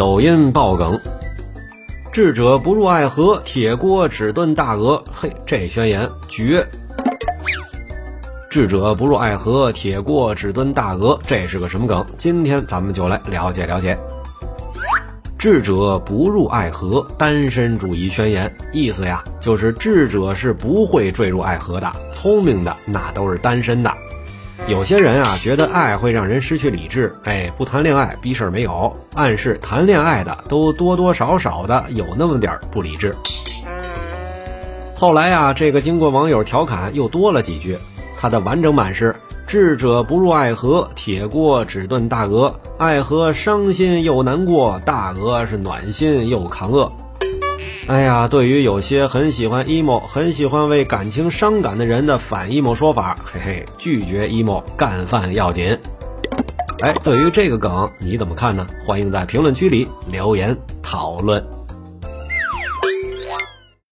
抖音爆梗：智者不入爱河，铁锅只炖大鹅。嘿，这宣言绝！智者不入爱河，铁锅只炖大鹅，这是个什么梗？今天咱们就来了解了解。智者不入爱河，单身主义宣言，意思呀，就是智者是不会坠入爱河的，聪明的那都是单身的。有些人啊，觉得爱会让人失去理智，哎，不谈恋爱逼事儿没有，暗示谈恋爱的都多多少少的有那么点儿不理智。后来呀，这个经过网友调侃，又多了几句，它的完整版是。智者不入爱河，铁锅只炖大鹅。爱河伤心又难过，大鹅是暖心又抗饿。哎呀，对于有些很喜欢 emo、很喜欢为感情伤感的人的反 emo 说法，嘿嘿，拒绝 emo，干饭要紧。哎，对于这个梗你怎么看呢？欢迎在评论区里留言讨论。